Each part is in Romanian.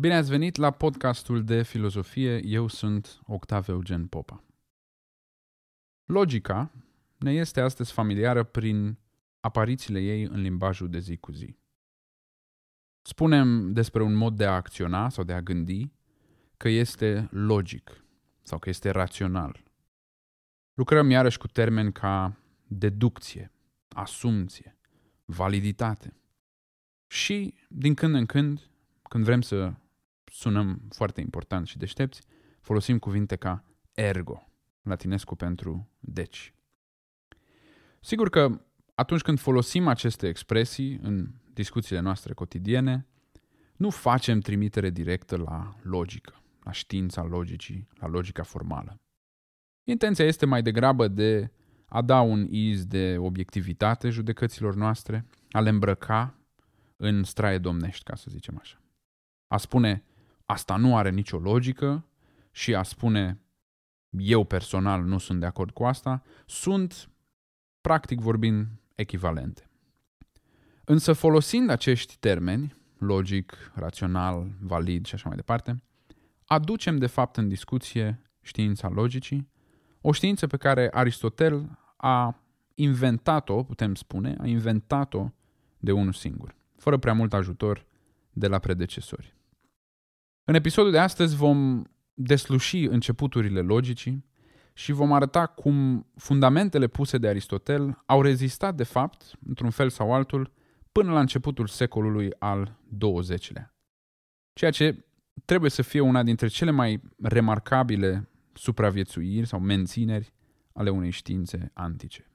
Bine ați venit la podcastul de filozofie. Eu sunt Octave Eugen Popa. Logica ne este astăzi familiară prin aparițiile ei în limbajul de zi cu zi. Spunem despre un mod de a acționa sau de a gândi că este logic sau că este rațional. Lucrăm iarăși cu termeni ca deducție, asumție, validitate. Și, din când în când, când vrem să sunăm foarte important și deștepți, folosim cuvinte ca ergo, latinescu pentru deci. Sigur că atunci când folosim aceste expresii în discuțiile noastre cotidiene, nu facem trimitere directă la logică, la știința logicii, la logica formală. Intenția este mai degrabă de a da un iz de obiectivitate judecăților noastre, a le îmbrăca în straie domnești, ca să zicem așa. A spune, asta nu are nicio logică și a spune, eu personal nu sunt de acord cu asta, sunt, practic vorbind, echivalente. Însă folosind acești termeni, logic, rațional, valid și așa mai departe, aducem de fapt în discuție știința logicii, o știință pe care Aristotel a inventat-o, putem spune, a inventat-o de unul singur, fără prea mult ajutor de la predecesori. În episodul de astăzi vom desluși începuturile logicii și vom arăta cum fundamentele puse de Aristotel au rezistat, de fapt, într-un fel sau altul, până la începutul secolului al XX-lea. Ceea ce trebuie să fie una dintre cele mai remarcabile supraviețuiri sau mențineri ale unei științe antice.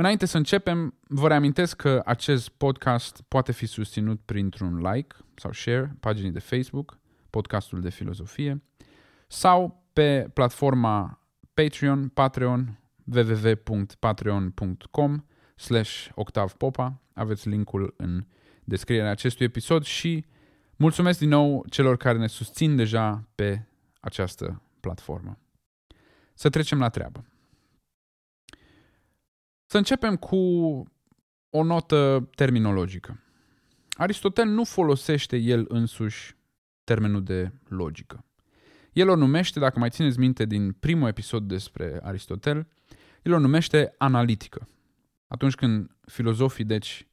Înainte să începem, vă reamintesc că acest podcast poate fi susținut printr-un like sau share paginii de Facebook, podcastul de filozofie, sau pe platforma Patreon, Patreon, www.patreon.com slash octavpopa. Aveți linkul în descrierea acestui episod și mulțumesc din nou celor care ne susțin deja pe această platformă. Să trecem la treabă. Să începem cu o notă terminologică. Aristotel nu folosește el însuși termenul de logică. El o numește, dacă mai țineți minte din primul episod despre Aristotel, el o numește analitică. Atunci când filozofii, deci,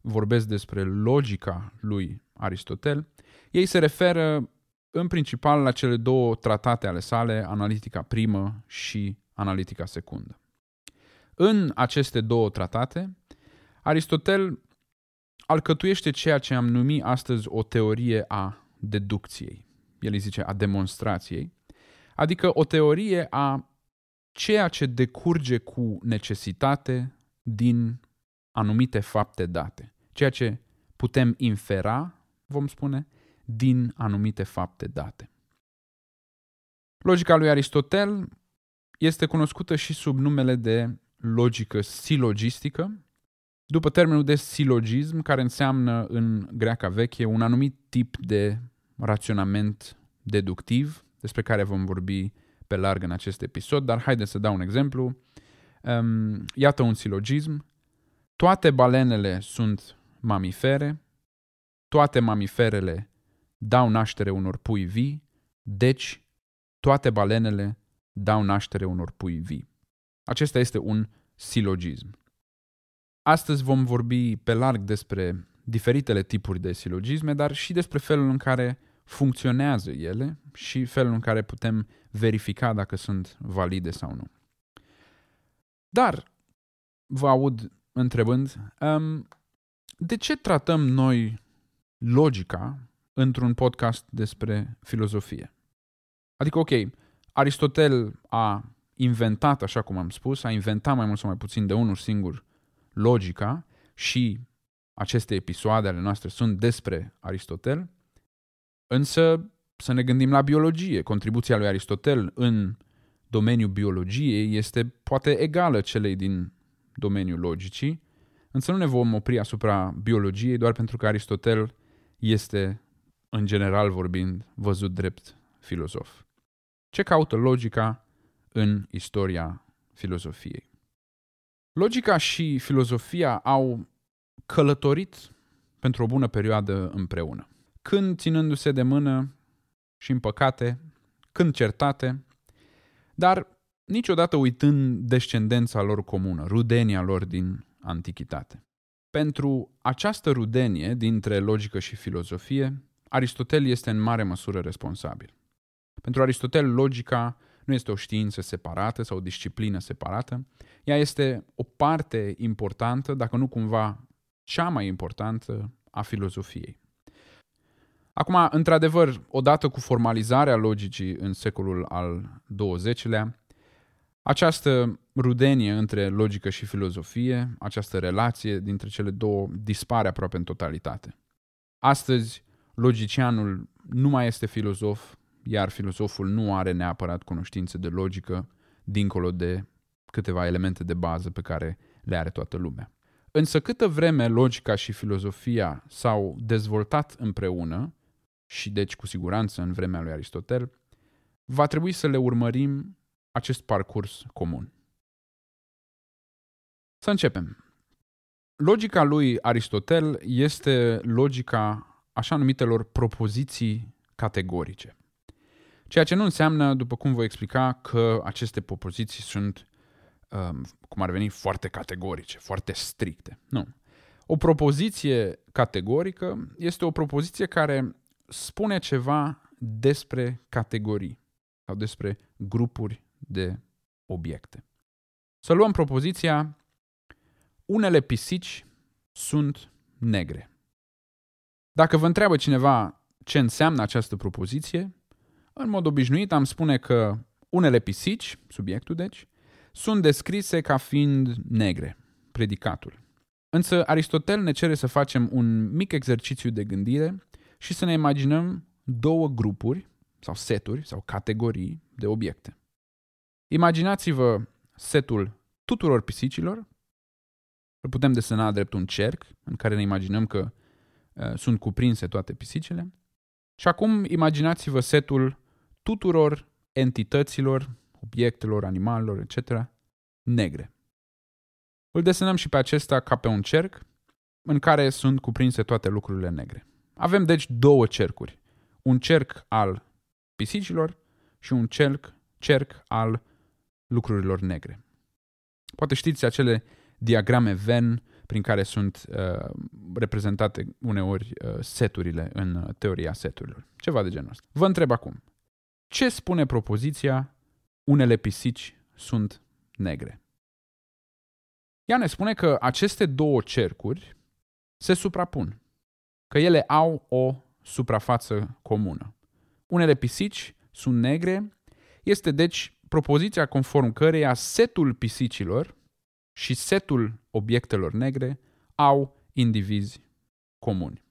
vorbesc despre logica lui Aristotel, ei se referă în principal la cele două tratate ale sale, analitica primă și analitica secundă. În aceste două tratate, Aristotel alcătuiește ceea ce am numit astăzi o teorie a deducției. El îi zice a demonstrației, adică o teorie a ceea ce decurge cu necesitate din anumite fapte date. Ceea ce putem infera, vom spune, din anumite fapte date. Logica lui Aristotel este cunoscută și sub numele de logică silogistică, după termenul de silogism, care înseamnă în greaca veche un anumit tip de raționament deductiv, despre care vom vorbi pe larg în acest episod, dar haideți să dau un exemplu. Um, iată un silogism. Toate balenele sunt mamifere, toate mamiferele dau naștere unor pui vii, deci toate balenele dau naștere unor pui vii. Acesta este un silogism. Astăzi vom vorbi pe larg despre diferitele tipuri de silogisme, dar și despre felul în care funcționează ele și felul în care putem verifica dacă sunt valide sau nu. Dar vă aud întrebând, um, de ce tratăm noi logica într-un podcast despre filozofie? Adică, ok, Aristotel a inventat, așa cum am spus, a inventat mai mult sau mai puțin de unul singur logica și aceste episoade ale noastre sunt despre Aristotel, însă să ne gândim la biologie. Contribuția lui Aristotel în domeniul biologiei este poate egală celei din domeniul logicii, însă nu ne vom opri asupra biologiei doar pentru că Aristotel este, în general vorbind, văzut drept filozof. Ce caută logica în istoria filozofiei. Logica și filozofia au călătorit pentru o bună perioadă împreună. când ținându-se de mână și în păcate, când certate, dar niciodată uitând descendența lor comună, rudenia lor din antichitate. Pentru această rudenie dintre logică și filozofie, Aristotel este în mare măsură responsabil. Pentru Aristotel, logica nu este o știință separată sau o disciplină separată, ea este o parte importantă, dacă nu cumva cea mai importantă a filozofiei. Acum, într-adevăr, odată cu formalizarea logicii în secolul al XX-lea, această rudenie între logică și filozofie, această relație dintre cele două dispare aproape în totalitate. Astăzi, logicianul nu mai este filozof, iar filozoful nu are neapărat cunoștințe de logică dincolo de câteva elemente de bază pe care le are toată lumea. Însă câtă vreme logica și filozofia s-au dezvoltat împreună, și deci cu siguranță în vremea lui Aristotel, va trebui să le urmărim acest parcurs comun. Să începem. Logica lui Aristotel este logica așa numitelor propoziții categorice. Ceea ce nu înseamnă, după cum voi explica, că aceste propoziții sunt, um, cum ar veni, foarte categorice, foarte stricte. Nu. O propoziție categorică este o propoziție care spune ceva despre categorii sau despre grupuri de obiecte. Să luăm propoziția unele pisici sunt negre. Dacă vă întreabă cineva ce înseamnă această propoziție, în mod obișnuit am spune că unele pisici, subiectul deci, sunt descrise ca fiind negre, predicatul. Însă Aristotel ne cere să facem un mic exercițiu de gândire și să ne imaginăm două grupuri sau seturi sau categorii de obiecte. Imaginați-vă setul tuturor pisicilor, îl putem desena drept un cerc în care ne imaginăm că uh, sunt cuprinse toate pisicile. Și acum imaginați-vă setul tuturor entităților, obiectelor, animalelor, etc., negre. Îl desenăm și pe acesta ca pe un cerc în care sunt cuprinse toate lucrurile negre. Avem deci două cercuri. Un cerc al pisicilor și un cerc, cerc al lucrurilor negre. Poate știți acele diagrame Venn prin care sunt uh, reprezentate uneori uh, seturile în teoria seturilor. Ceva de genul ăsta. Vă întreb acum, ce spune propoziția unele pisici sunt negre? Ea ne spune că aceste două cercuri se suprapun, că ele au o suprafață comună. Unele pisici sunt negre, este deci propoziția conform căreia setul pisicilor și setul obiectelor negre au indivizi comuni.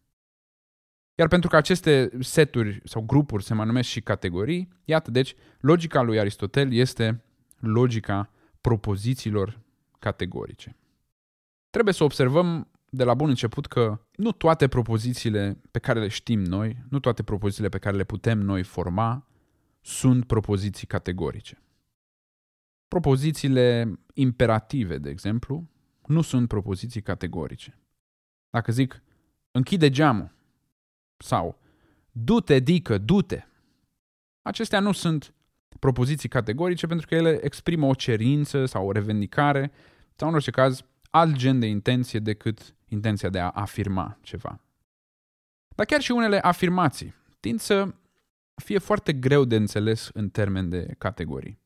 Iar pentru că aceste seturi sau grupuri se mai numesc și categorii, iată, deci, logica lui Aristotel este logica propozițiilor categorice. Trebuie să observăm de la bun început că nu toate propozițiile pe care le știm noi, nu toate propozițiile pe care le putem noi forma, sunt propoziții categorice. Propozițiile imperative, de exemplu, nu sunt propoziții categorice. Dacă zic, închide geamul sau du-te, dică, du-te, acestea nu sunt propoziții categorice pentru că ele exprimă o cerință sau o revendicare sau, în orice caz, alt gen de intenție decât intenția de a afirma ceva. Dar chiar și unele afirmații tind să fie foarte greu de înțeles în termen de categorii.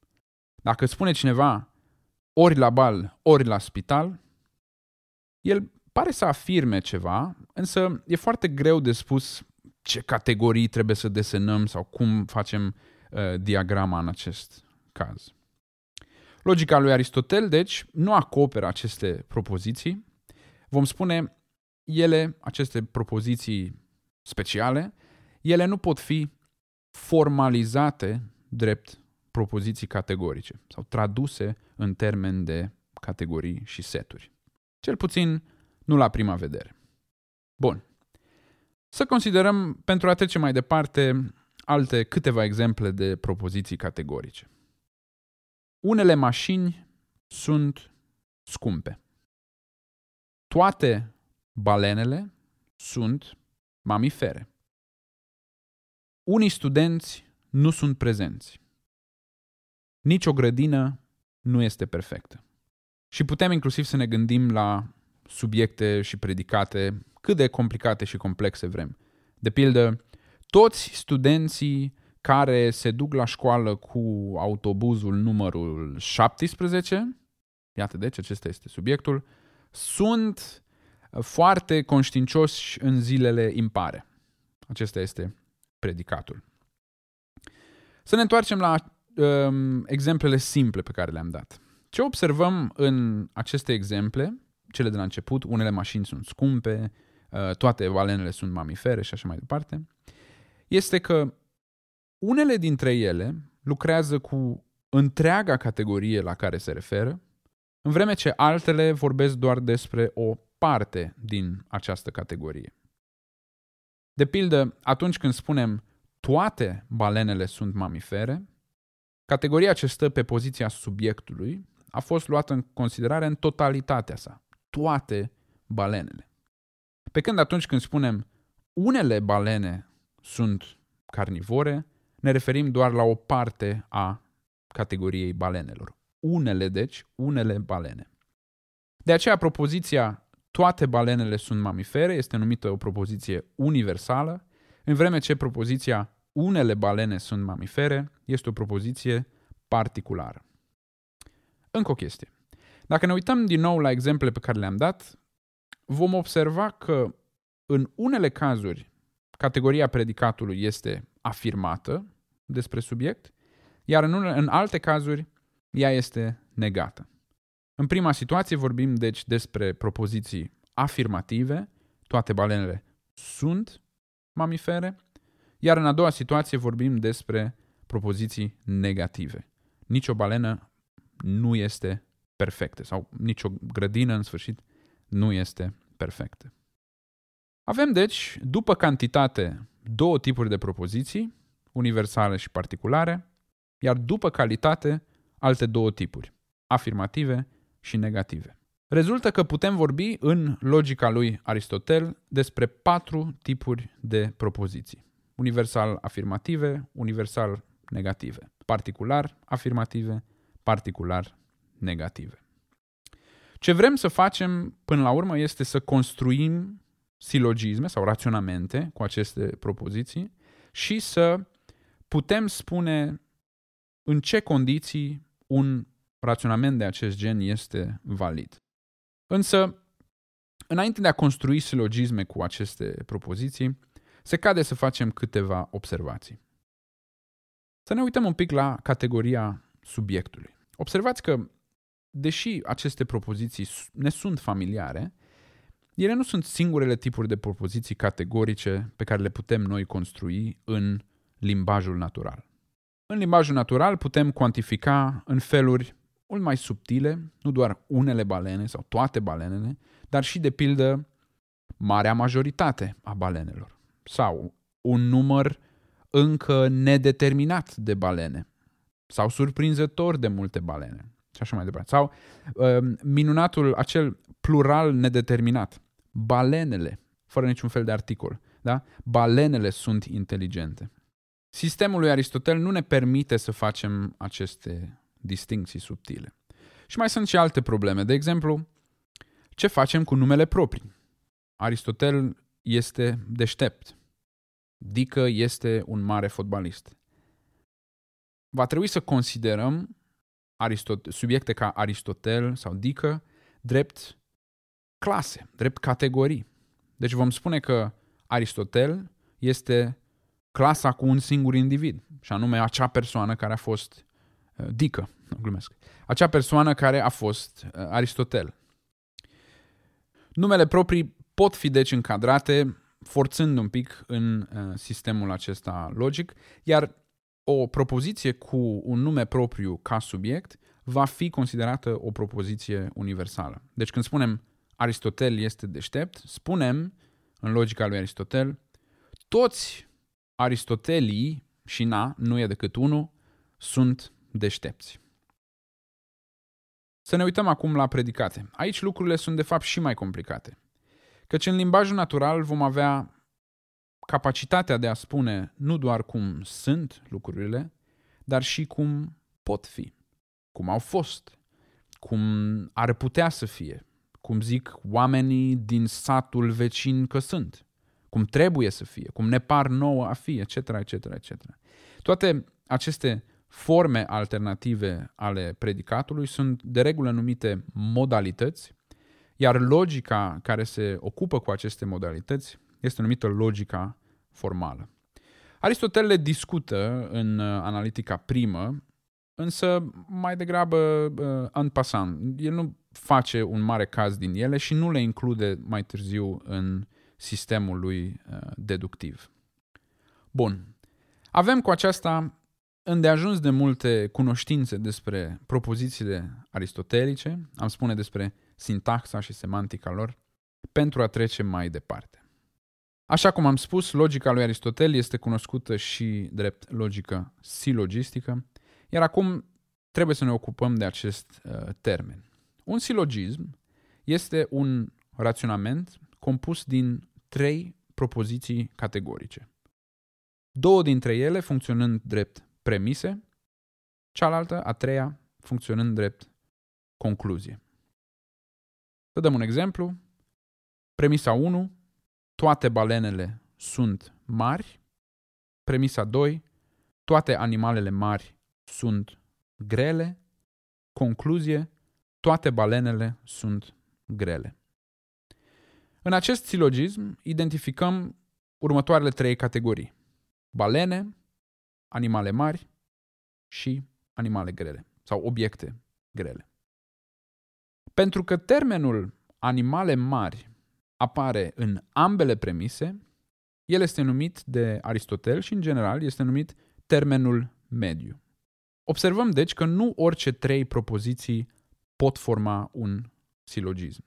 Dacă spune cineva ori la bal, ori la spital, el pare să afirme ceva, însă e foarte greu de spus ce categorii trebuie să desenăm sau cum facem uh, diagrama în acest caz. Logica lui Aristotel, deci, nu acoperă aceste propoziții. Vom spune, ele, aceste propoziții speciale, ele nu pot fi formalizate drept propoziții categorice sau traduse în termen de categorii și seturi. Cel puțin nu la prima vedere. Bun. Să considerăm, pentru a trece mai departe, alte câteva exemple de propoziții categorice. Unele mașini sunt scumpe. Toate balenele sunt mamifere. unii studenți nu sunt prezenți. Nici o grădină nu este perfectă. Și putem inclusiv să ne gândim la subiecte și predicate cât de complicate și complexe vrem. De pildă, toți studenții care se duc la școală cu autobuzul numărul 17, iată deci acesta este subiectul, sunt foarte conștiincioși în zilele impare. Acesta este predicatul. Să ne întoarcem la um, exemplele simple pe care le-am dat. Ce observăm în aceste exemple, cele de la început, unele mașini sunt scumpe, uh, toate valenele sunt mamifere și așa mai departe, este că unele dintre ele lucrează cu întreaga categorie la care se referă, în vreme ce altele vorbesc doar despre o parte din această categorie. De pildă, atunci când spunem toate balenele sunt mamifere, categoria ce stă pe poziția subiectului a fost luată în considerare în totalitatea sa. Toate balenele. Pe când atunci când spunem unele balene sunt carnivore, ne referim doar la o parte a categoriei balenelor. Unele, deci, unele balene. De aceea, propoziția toate balenele sunt mamifere este numită o propoziție universală, în vreme ce propoziția unele balene sunt mamifere este o propoziție particulară. Încă o chestie. Dacă ne uităm din nou la exemple pe care le-am dat, vom observa că în unele cazuri categoria predicatului este afirmată despre subiect, iar în, unele, în alte cazuri ea este negată. În prima situație vorbim deci despre propoziții afirmative, toate balenele sunt mamifere, iar în a doua situație vorbim despre propoziții negative. Nici o balenă nu este perfectă sau nicio grădină, în sfârșit, nu este perfectă. Avem, deci, după cantitate, două tipuri de propoziții, universale și particulare, iar după calitate, alte două tipuri, afirmative și negative. Rezultă că putem vorbi în logica lui Aristotel despre patru tipuri de propoziții. Universal afirmative, universal negative, particular afirmative, particular negative. Ce vrem să facem până la urmă este să construim silogisme sau raționamente cu aceste propoziții și să putem spune în ce condiții un raționament de acest gen este valid. Însă, înainte de a construi silogisme cu aceste propoziții, se cade să facem câteva observații. Să ne uităm un pic la categoria subiectului. Observați că, deși aceste propoziții ne sunt familiare, ele nu sunt singurele tipuri de propoziții categorice pe care le putem noi construi în limbajul natural. În limbajul natural putem cuantifica în feluri mult mai subtile, nu doar unele balene sau toate balenele, dar și, de pildă, marea majoritate a balenelor sau un număr încă nedeterminat de balene sau surprinzător de multe balene și așa mai departe. Sau uh, minunatul acel plural nedeterminat. Balenele, fără niciun fel de articol. Da? Balenele sunt inteligente. Sistemul lui Aristotel nu ne permite să facem aceste distincții subtile. Și mai sunt și alte probleme. De exemplu, ce facem cu numele proprii? Aristotel este deștept. Dică este un mare fotbalist. Va trebui să considerăm Aristot- subiecte ca Aristotel sau Dică drept clase, drept categorii. Deci vom spune că Aristotel este clasa cu un singur individ, și anume acea persoană care a fost uh, Dică, nu glumesc, acea persoană care a fost uh, Aristotel. Numele proprii pot fi deci încadrate forțând un pic în uh, sistemul acesta logic, iar o propoziție cu un nume propriu ca subiect va fi considerată o propoziție universală. Deci când spunem Aristotel este deștept, spunem, în logica lui Aristotel, toți Aristotelii, și na, nu e decât unul, sunt deștepți. Să ne uităm acum la predicate. Aici lucrurile sunt de fapt și mai complicate. Căci în limbajul natural vom avea capacitatea de a spune nu doar cum sunt lucrurile, dar și cum pot fi, cum au fost, cum ar putea să fie, cum zic oamenii din satul vecin că sunt, cum trebuie să fie, cum ne par nouă a fi, etc., etc., etc. Toate aceste forme alternative ale predicatului sunt de regulă numite modalități, iar logica care se ocupă cu aceste modalități este numită logica formală. Aristotel le discută în uh, analitica primă, însă mai degrabă uh, în passant. El nu face un mare caz din ele și nu le include mai târziu în sistemul lui uh, deductiv. Bun. Avem cu aceasta îndeajuns de multe cunoștințe despre propozițiile aristotelice, am spune despre sintaxa și semantica lor, pentru a trece mai departe. Așa cum am spus, logica lui Aristotel este cunoscută și drept logică silogistică, iar acum trebuie să ne ocupăm de acest uh, termen. Un silogism este un raționament compus din trei propoziții categorice. Două dintre ele funcționând drept premise, cealaltă, a treia, funcționând drept concluzie. Să dăm un exemplu. Premisa 1, toate balenele sunt mari. Premisa 2, toate animalele mari sunt grele. Concluzie, toate balenele sunt grele. În acest silogism identificăm următoarele trei categorii. Balene, animale mari și animale grele sau obiecte grele. Pentru că termenul animale mari apare în ambele premise, el este numit de Aristotel și, în general, este numit termenul mediu. Observăm, deci, că nu orice trei propoziții pot forma un silogism,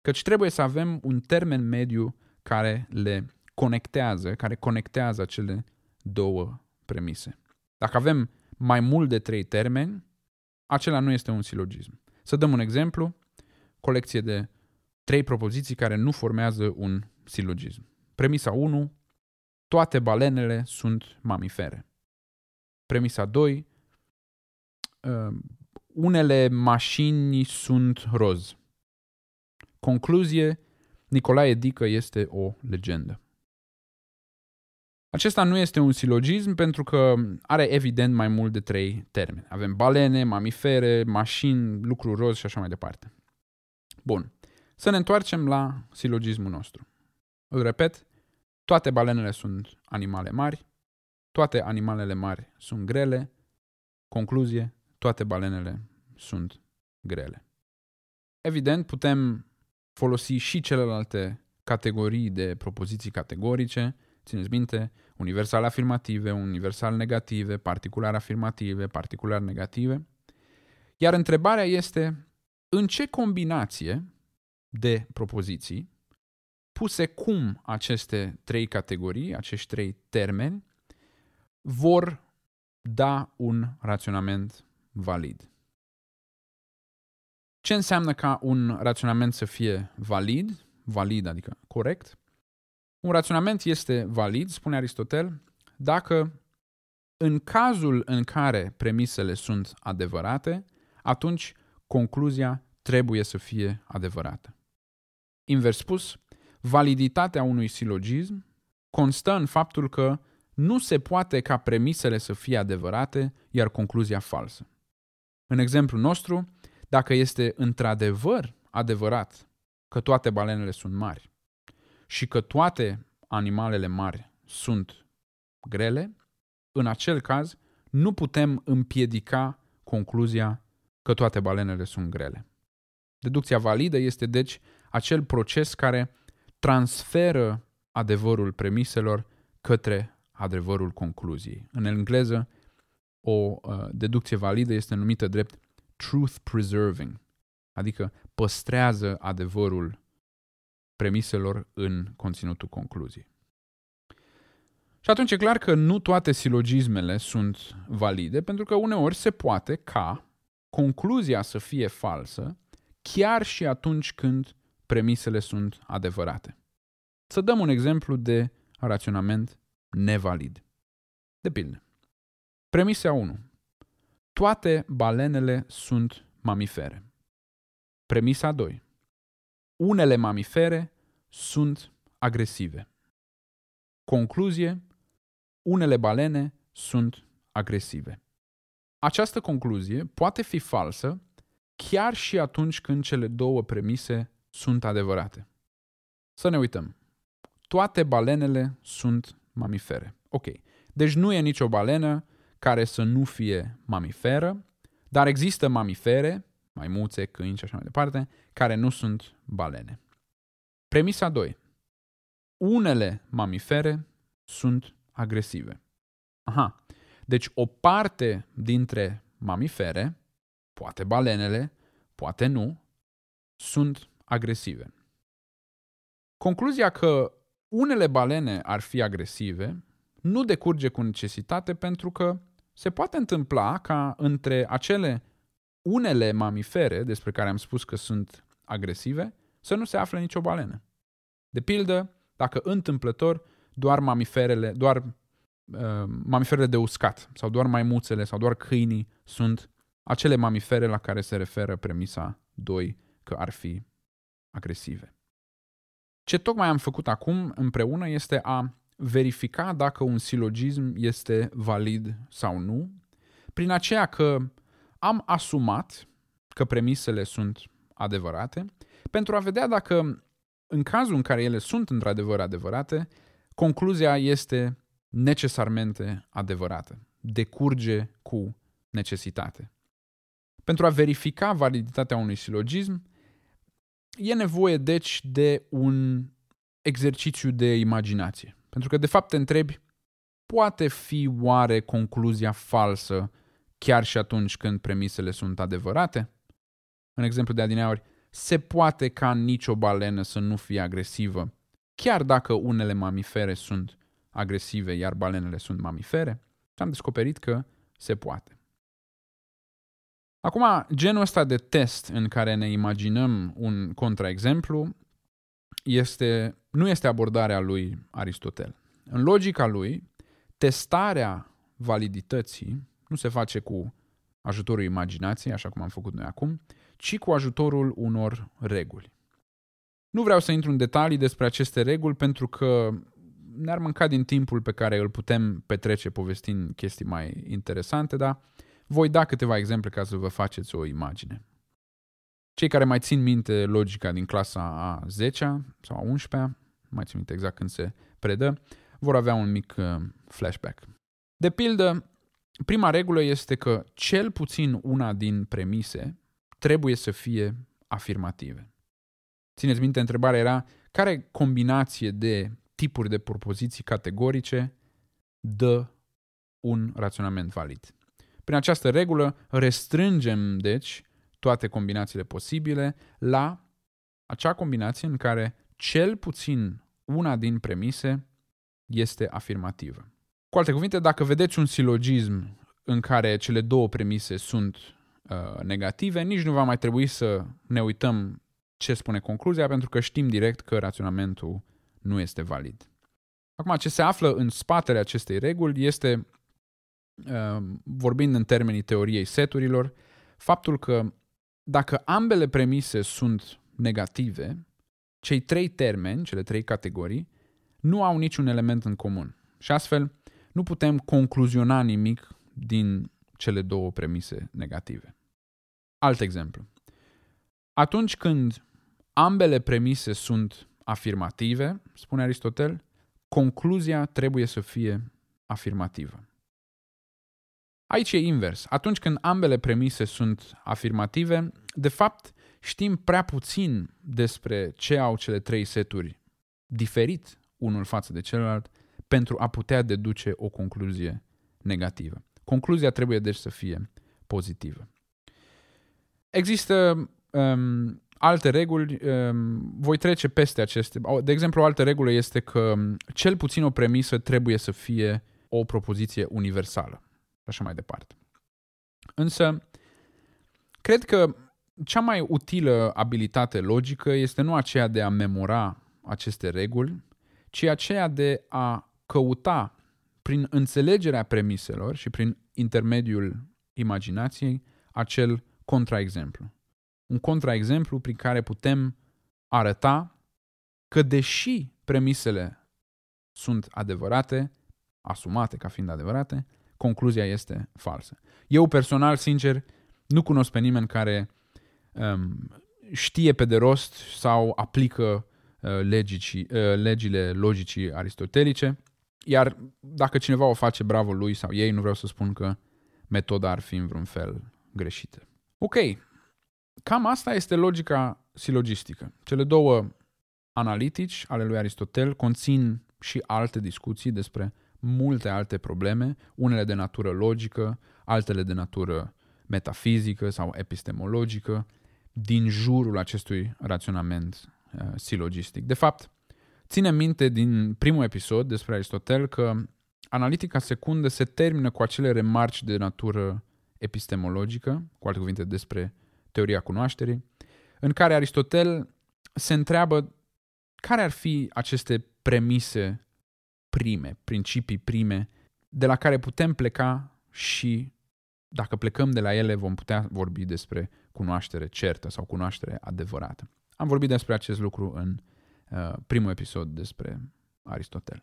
căci trebuie să avem un termen mediu care le conectează, care conectează cele două premise. Dacă avem mai mult de trei termeni, acela nu este un silogism. Să dăm un exemplu, colecție de trei propoziții care nu formează un silogism. Premisa 1, toate balenele sunt mamifere. Premisa 2, uh, unele mașini sunt roz. Concluzie, Nicolae Dică este o legendă. Acesta nu este un silogism pentru că are evident mai mult de trei termeni. Avem balene, mamifere, mașini, lucru roz și așa mai departe. Bun. Să ne întoarcem la silogismul nostru. Îl repet, toate balenele sunt animale mari, toate animalele mari sunt grele, concluzie, toate balenele sunt grele. Evident, putem folosi și celelalte categorii de propoziții categorice, țineți minte, universal afirmative, universal negative, particular afirmative, particular negative. Iar întrebarea este, în ce combinație de propoziții, puse cum aceste trei categorii, acești trei termeni, vor da un raționament valid. Ce înseamnă ca un raționament să fie valid? Valid, adică corect. Un raționament este valid, spune Aristotel, dacă în cazul în care premisele sunt adevărate, atunci concluzia trebuie să fie adevărată. Invers spus, validitatea unui silogism constă în faptul că nu se poate ca premisele să fie adevărate, iar concluzia falsă. În exemplul nostru, dacă este într-adevăr adevărat că toate balenele sunt mari și că toate animalele mari sunt grele, în acel caz nu putem împiedica concluzia că toate balenele sunt grele. Deducția validă este deci acel proces care transferă adevărul premiselor către adevărul concluziei. În engleză, o uh, deducție validă este numită drept truth preserving, adică păstrează adevărul premiselor în conținutul concluziei. Și atunci e clar că nu toate silogismele sunt valide, pentru că uneori se poate ca concluzia să fie falsă chiar și atunci când premisele sunt adevărate. Să dăm un exemplu de raționament nevalid. De pildă, premisa 1. Toate balenele sunt mamifere. Premisa 2. Unele mamifere sunt agresive. Concluzie. Unele balene sunt agresive. Această concluzie poate fi falsă chiar și atunci când cele două premise sunt adevărate. Să ne uităm. Toate balenele sunt mamifere. Ok. Deci nu e nicio balenă care să nu fie mamiferă, dar există mamifere, maimuțe, câini și așa mai departe, care nu sunt balene. Premisa 2. Unele mamifere sunt agresive. Aha. Deci o parte dintre mamifere, poate balenele, poate nu, sunt agresive. Concluzia că unele balene ar fi agresive nu decurge cu necesitate pentru că se poate întâmpla ca între acele unele mamifere despre care am spus că sunt agresive să nu se afle nicio balenă. De pildă, dacă întâmplător doar mamiferele, doar uh, mamiferele de uscat sau doar maimuțele sau doar câinii sunt acele mamifere la care se referă premisa 2 că ar fi agresive. Ce tocmai am făcut acum împreună este a verifica dacă un silogism este valid sau nu, prin aceea că am asumat că premisele sunt adevărate, pentru a vedea dacă, în cazul în care ele sunt într-adevăr adevărate, concluzia este necesarmente adevărată, decurge cu necesitate. Pentru a verifica validitatea unui silogism, e nevoie deci de un exercițiu de imaginație. Pentru că de fapt te întrebi, poate fi oare concluzia falsă chiar și atunci când premisele sunt adevărate? În exemplu de adineauri, se poate ca nicio balenă să nu fie agresivă, chiar dacă unele mamifere sunt agresive, iar balenele sunt mamifere? Și am descoperit că se poate. Acum, genul ăsta de test în care ne imaginăm un contraexemplu este, nu este abordarea lui Aristotel. În logica lui, testarea validității nu se face cu ajutorul imaginației, așa cum am făcut noi acum, ci cu ajutorul unor reguli. Nu vreau să intru în detalii despre aceste reguli pentru că ne-ar mânca din timpul pe care îl putem petrece povestind chestii mai interesante, dar voi da câteva exemple ca să vă faceți o imagine. Cei care mai țin minte logica din clasa a 10 sau a 11 mai țin minte exact când se predă, vor avea un mic uh, flashback. De pildă, prima regulă este că cel puțin una din premise trebuie să fie afirmative. Țineți minte, întrebarea era care combinație de tipuri de propoziții categorice dă un raționament valid. Prin această regulă restrângem, deci, toate combinațiile posibile la acea combinație în care cel puțin una din premise este afirmativă. Cu alte cuvinte, dacă vedeți un silogism în care cele două premise sunt uh, negative, nici nu va mai trebui să ne uităm ce spune concluzia, pentru că știm direct că raționamentul nu este valid. Acum, ce se află în spatele acestei reguli este, uh, vorbind în termenii teoriei seturilor, faptul că dacă ambele premise sunt negative, cei trei termeni, cele trei categorii, nu au niciun element în comun. Și astfel, nu putem concluziona nimic din cele două premise negative. Alt exemplu. Atunci când ambele premise sunt afirmative, spune Aristotel, concluzia trebuie să fie afirmativă. Aici e invers. Atunci când ambele premise sunt afirmative, de fapt știm prea puțin despre ce au cele trei seturi diferit unul față de celălalt pentru a putea deduce o concluzie negativă. Concluzia trebuie deci să fie pozitivă. Există um, alte reguli, um, voi trece peste aceste. De exemplu, o altă regulă este că cel puțin o premisă trebuie să fie o propoziție universală și așa mai departe. Însă, cred că cea mai utilă abilitate logică este nu aceea de a memora aceste reguli, ci aceea de a căuta prin înțelegerea premiselor și prin intermediul imaginației acel contraexemplu. Un contraexemplu prin care putem arăta că deși premisele sunt adevărate, asumate ca fiind adevărate, concluzia este falsă. Eu personal, sincer, nu cunosc pe nimeni care um, știe pe de rost sau aplică uh, legicii, uh, legile logicii aristotelice, iar dacă cineva o face, bravo lui sau ei, nu vreau să spun că metoda ar fi în vreun fel greșită. Ok, cam asta este logica silogistică. Cele două analitici ale lui Aristotel conțin și alte discuții despre multe alte probleme, unele de natură logică, altele de natură metafizică sau epistemologică, din jurul acestui raționament uh, silogistic. De fapt, ține minte din primul episod despre Aristotel că analitica secundă se termină cu acele remarci de natură epistemologică, cu alte cuvinte despre teoria cunoașterii, în care Aristotel se întreabă care ar fi aceste premise prime, principii prime, de la care putem pleca și dacă plecăm de la ele vom putea vorbi despre cunoaștere certă sau cunoaștere adevărată. Am vorbit despre acest lucru în uh, primul episod despre Aristotel.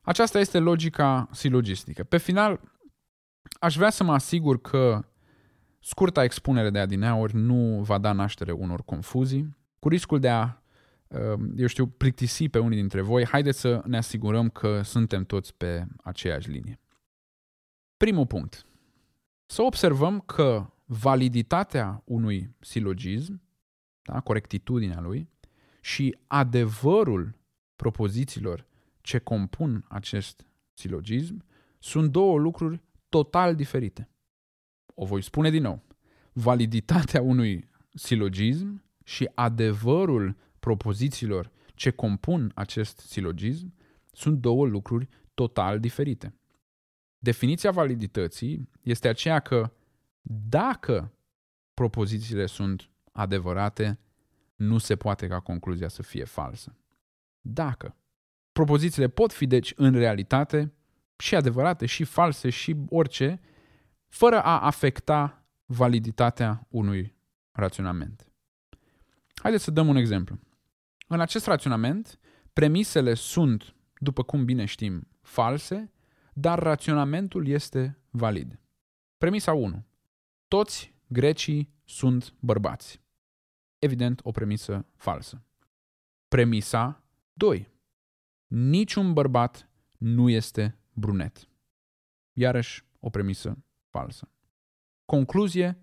Aceasta este logica silogistică. Pe final, aș vrea să mă asigur că scurta expunere de adineauri nu va da naștere unor confuzii, cu riscul de a, uh, eu știu, plictisi pe unii dintre voi, haideți să ne asigurăm că suntem toți pe aceeași linie. Primul punct. Să observăm că validitatea unui silogism, da, corectitudinea lui, și adevărul propozițiilor ce compun acest silogism sunt două lucruri total diferite. O voi spune din nou. Validitatea unui silogism și adevărul propozițiilor ce compun acest silogism sunt două lucruri total diferite. Definiția validității este aceea că dacă propozițiile sunt adevărate, nu se poate ca concluzia să fie falsă. Dacă. Propozițiile pot fi, deci, în realitate, și adevărate, și false, și orice, fără a afecta validitatea unui raționament. Haideți să dăm un exemplu. În acest raționament, premisele sunt, după cum bine știm, false, dar raționamentul este valid. Premisa 1. Toți grecii sunt bărbați. Evident, o premisă falsă. Premisa 2. Niciun bărbat nu este brunet. Iarăși, o premisă falsă. Concluzie,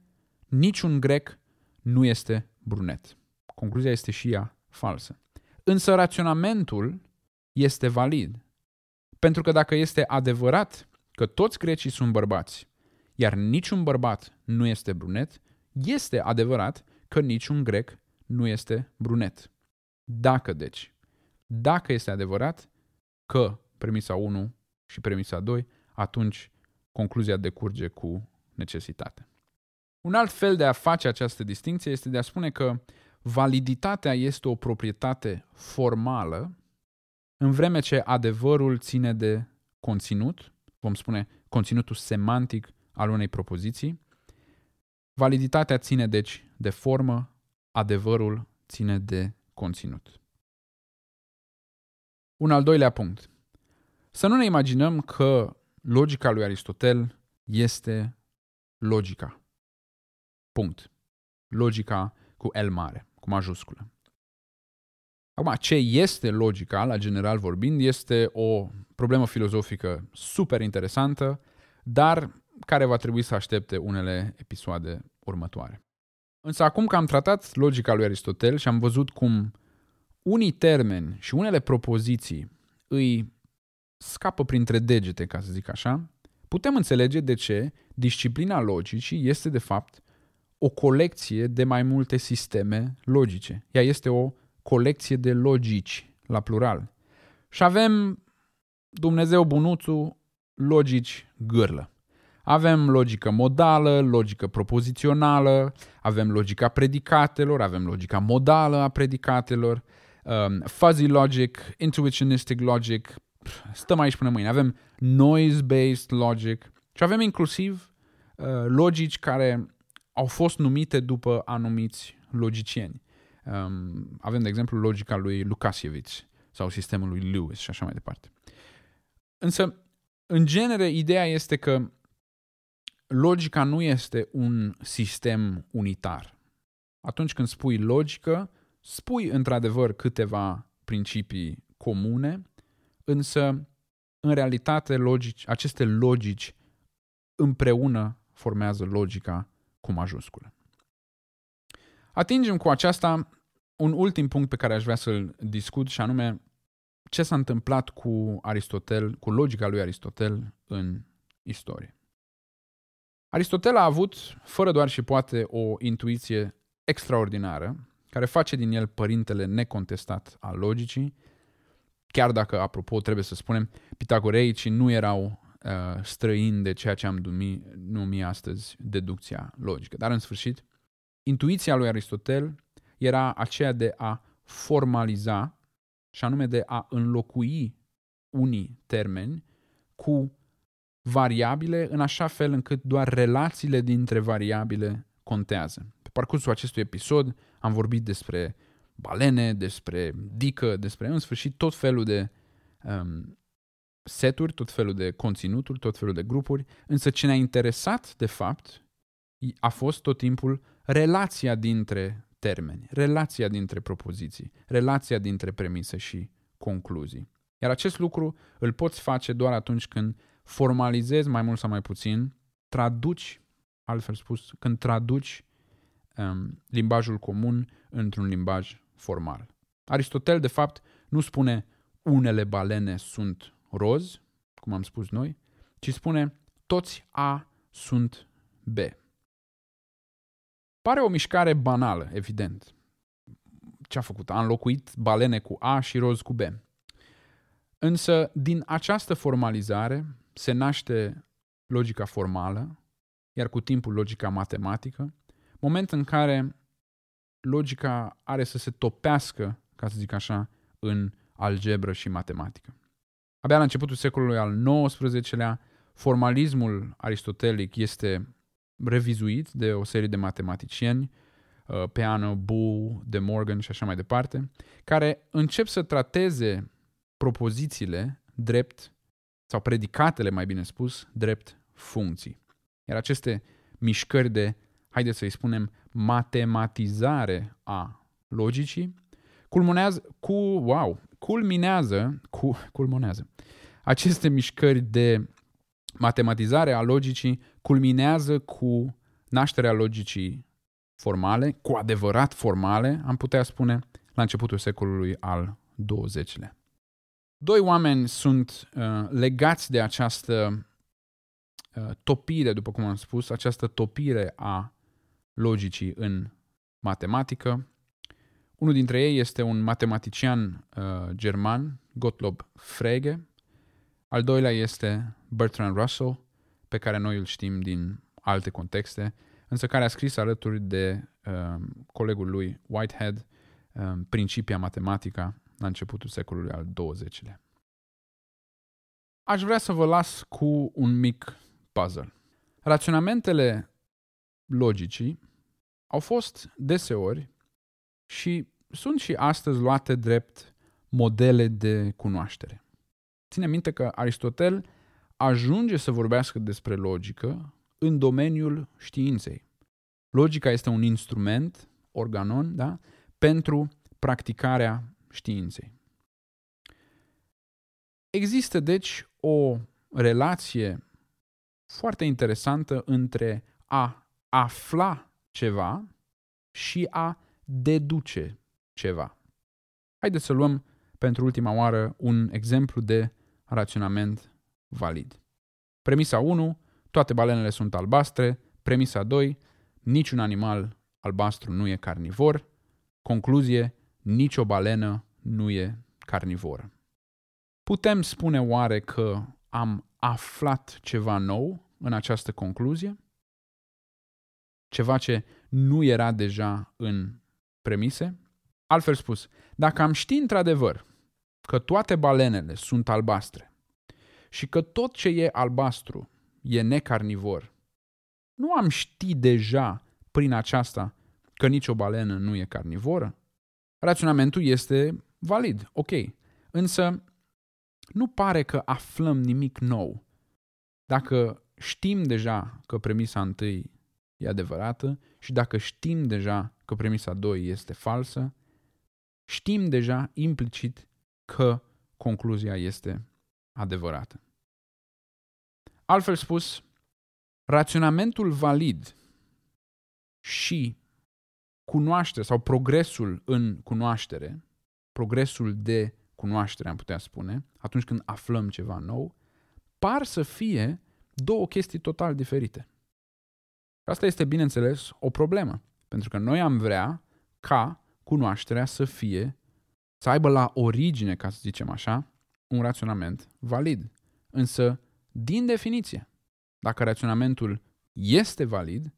niciun grec nu este brunet. Concluzia este și ea falsă. Însă raționamentul este valid. Pentru că dacă este adevărat că toți grecii sunt bărbați, iar niciun bărbat nu este brunet, este adevărat că niciun grec nu este brunet. Dacă, deci, dacă este adevărat că premisa 1 și premisa 2, atunci concluzia decurge cu necesitate. Un alt fel de a face această distinție este de a spune că validitatea este o proprietate formală, în vreme ce adevărul ține de conținut, vom spune conținutul semantic al unei propoziții. Validitatea ține deci de formă, adevărul ține de conținut. Un al doilea punct. Să nu ne imaginăm că logica lui Aristotel este logica. Punct. Logica cu L mare, cu majusculă. Acum, ce este logica, la general vorbind, este o problemă filozofică super interesantă, dar care va trebui să aștepte unele episoade următoare. Însă acum că am tratat logica lui Aristotel și am văzut cum unii termeni și unele propoziții îi scapă printre degete, ca să zic așa, putem înțelege de ce disciplina logicii este de fapt o colecție de mai multe sisteme logice. Ea este o colecție de logici, la plural. Și avem Dumnezeu bunuțu, logici gârlă. Avem logică modală, logică propozițională, avem logica predicatelor, avem logica modală a predicatelor, um, fuzzy logic, intuitionistic logic, stăm aici până mâine. Avem noise-based logic și avem inclusiv uh, logici care au fost numite după anumiți logicieni. Um, avem, de exemplu, logica lui Lukasiewicz sau sistemul lui Lewis și așa mai departe. Însă, în genere, ideea este că logica nu este un sistem unitar. Atunci când spui logică, spui într-adevăr câteva principii comune, însă în realitate logici, aceste logici împreună formează logica cu majusculă. Atingem cu aceasta un ultim punct pe care aș vrea să-l discut și anume ce s-a întâmplat cu Aristotel, cu logica lui Aristotel în istorie. Aristotel a avut, fără doar și poate, o intuiție extraordinară, care face din el părintele necontestat al logicii, chiar dacă, apropo, trebuie să spunem, pitagoreicii nu erau uh, străini de ceea ce am numi, numi astăzi deducția logică. Dar, în sfârșit, intuiția lui Aristotel era aceea de a formaliza și anume de a înlocui unii termeni cu variabile în așa fel încât doar relațiile dintre variabile contează. Pe parcursul acestui episod am vorbit despre balene, despre dică, despre în sfârșit tot felul de um, seturi, tot felul de conținuturi, tot felul de grupuri, însă ce ne-a interesat de fapt a fost tot timpul relația dintre termeni, relația dintre propoziții, relația dintre premise și concluzii. Iar acest lucru îl poți face doar atunci când formalizezi mai mult sau mai puțin, traduci, altfel spus, când traduci um, limbajul comun într-un limbaj formal. Aristotel, de fapt, nu spune unele balene sunt roz, cum am spus noi, ci spune toți A sunt B. Pare o mișcare banală, evident. Ce a făcut? A înlocuit balene cu A și roz cu B. Însă, din această formalizare se naște logica formală, iar cu timpul logica matematică, moment în care logica are să se topească, ca să zic așa, în algebră și matematică. Abia la începutul secolului al XIX-lea, formalismul aristotelic este revizuit de o serie de matematicieni, uh, Peano, Boole, De Morgan și așa mai departe, care încep să trateze propozițiile drept, sau predicatele, mai bine spus, drept funcții. Iar aceste mișcări de, haideți să-i spunem, matematizare a logicii, culminează cu, wow, culminează, cu, culminează. Aceste mișcări de matematizare a logicii culminează cu nașterea logicii formale, cu adevărat formale, am putea spune, la începutul secolului al XX-lea. Doi oameni sunt uh, legați de această uh, topire, după cum am spus, această topire a logicii în matematică. Unul dintre ei este un matematician uh, german, Gottlob Frege. Al doilea este Bertrand Russell, pe care noi îl știm din alte contexte, însă care a scris alături de uh, colegul lui Whitehead uh, Principia Matematica la începutul secolului al XX-lea. Aș vrea să vă las cu un mic puzzle. Raționamentele logicii au fost deseori și sunt și astăzi luate drept modele de cunoaștere. Ține minte că Aristotel ajunge să vorbească despre logică în domeniul științei. Logica este un instrument, organon, da, pentru practicarea științei. Există, deci, o relație foarte interesantă între a afla ceva și a deduce ceva. Haideți să luăm pentru ultima oară un exemplu de raționament valid. Premisa 1, toate balenele sunt albastre. Premisa 2, niciun animal albastru nu e carnivor. Concluzie, nicio balenă nu e carnivoră. Putem spune oare că am aflat ceva nou în această concluzie? Ceva ce nu era deja în premise? Altfel spus, Dacă am ști într-adevăr că toate balenele sunt albastre și că tot ce e albastru e necarnivor, nu am ști deja prin aceasta că nicio balenă nu e carnivoră? Raționamentul este valid, ok, însă nu pare că aflăm nimic nou. Dacă știm deja că premisa întâi e adevărată și dacă știm deja că premisa 2 este falsă, știm deja implicit că concluzia este adevărată. Altfel spus, raționamentul valid și cunoaștere sau progresul în cunoaștere, progresul de cunoaștere am putea spune, atunci când aflăm ceva nou, par să fie două chestii total diferite. Asta este, bineînțeles, o problemă, pentru că noi am vrea ca cunoașterea să fie, să aibă la origine, ca să zicem așa, un raționament valid. Însă, din definiție, dacă raționamentul este valid,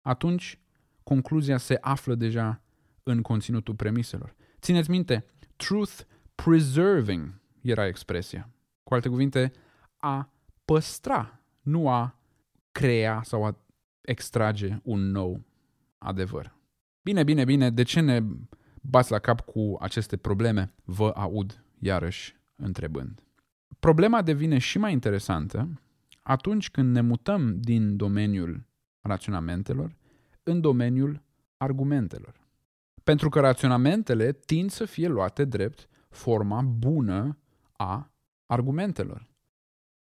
atunci concluzia se află deja în conținutul premiselor. Țineți minte, truth preserving era expresia. Cu alte cuvinte, a păstra, nu a crea sau a extrage un nou adevăr. Bine, bine, bine, de ce ne bați la cap cu aceste probleme? Vă aud iarăși întrebând. Problema devine și mai interesantă atunci când ne mutăm din domeniul raționamentelor în domeniul argumentelor. Pentru că raționamentele tind să fie luate drept forma bună a argumentelor.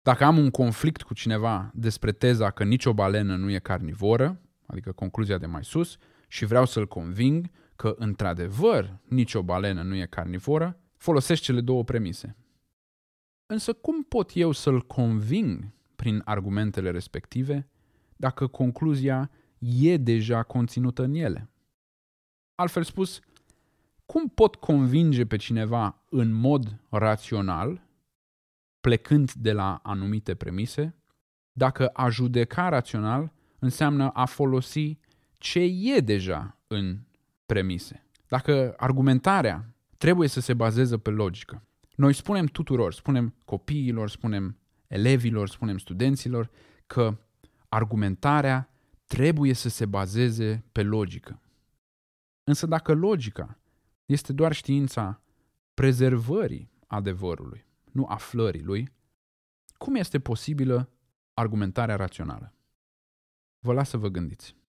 Dacă am un conflict cu cineva despre teza că nicio balenă nu e carnivoră, adică concluzia de mai sus, și vreau să-l conving că, într-adevăr, nicio balenă nu e carnivoră, folosesc cele două premise. Însă cum pot eu să-l conving prin argumentele respective dacă concluzia e deja conținută în ele? Altfel spus, cum pot convinge pe cineva în mod rațional, plecând de la anumite premise, dacă a judeca rațional înseamnă a folosi ce e deja în premise. Dacă argumentarea trebuie să se bazeze pe logică, noi spunem tuturor, spunem copiilor, spunem elevilor, spunem studenților că argumentarea trebuie să se bazeze pe logică. Însă dacă logica este doar știința prezervării adevărului, nu aflării lui, cum este posibilă argumentarea rațională? Vă las să vă gândiți.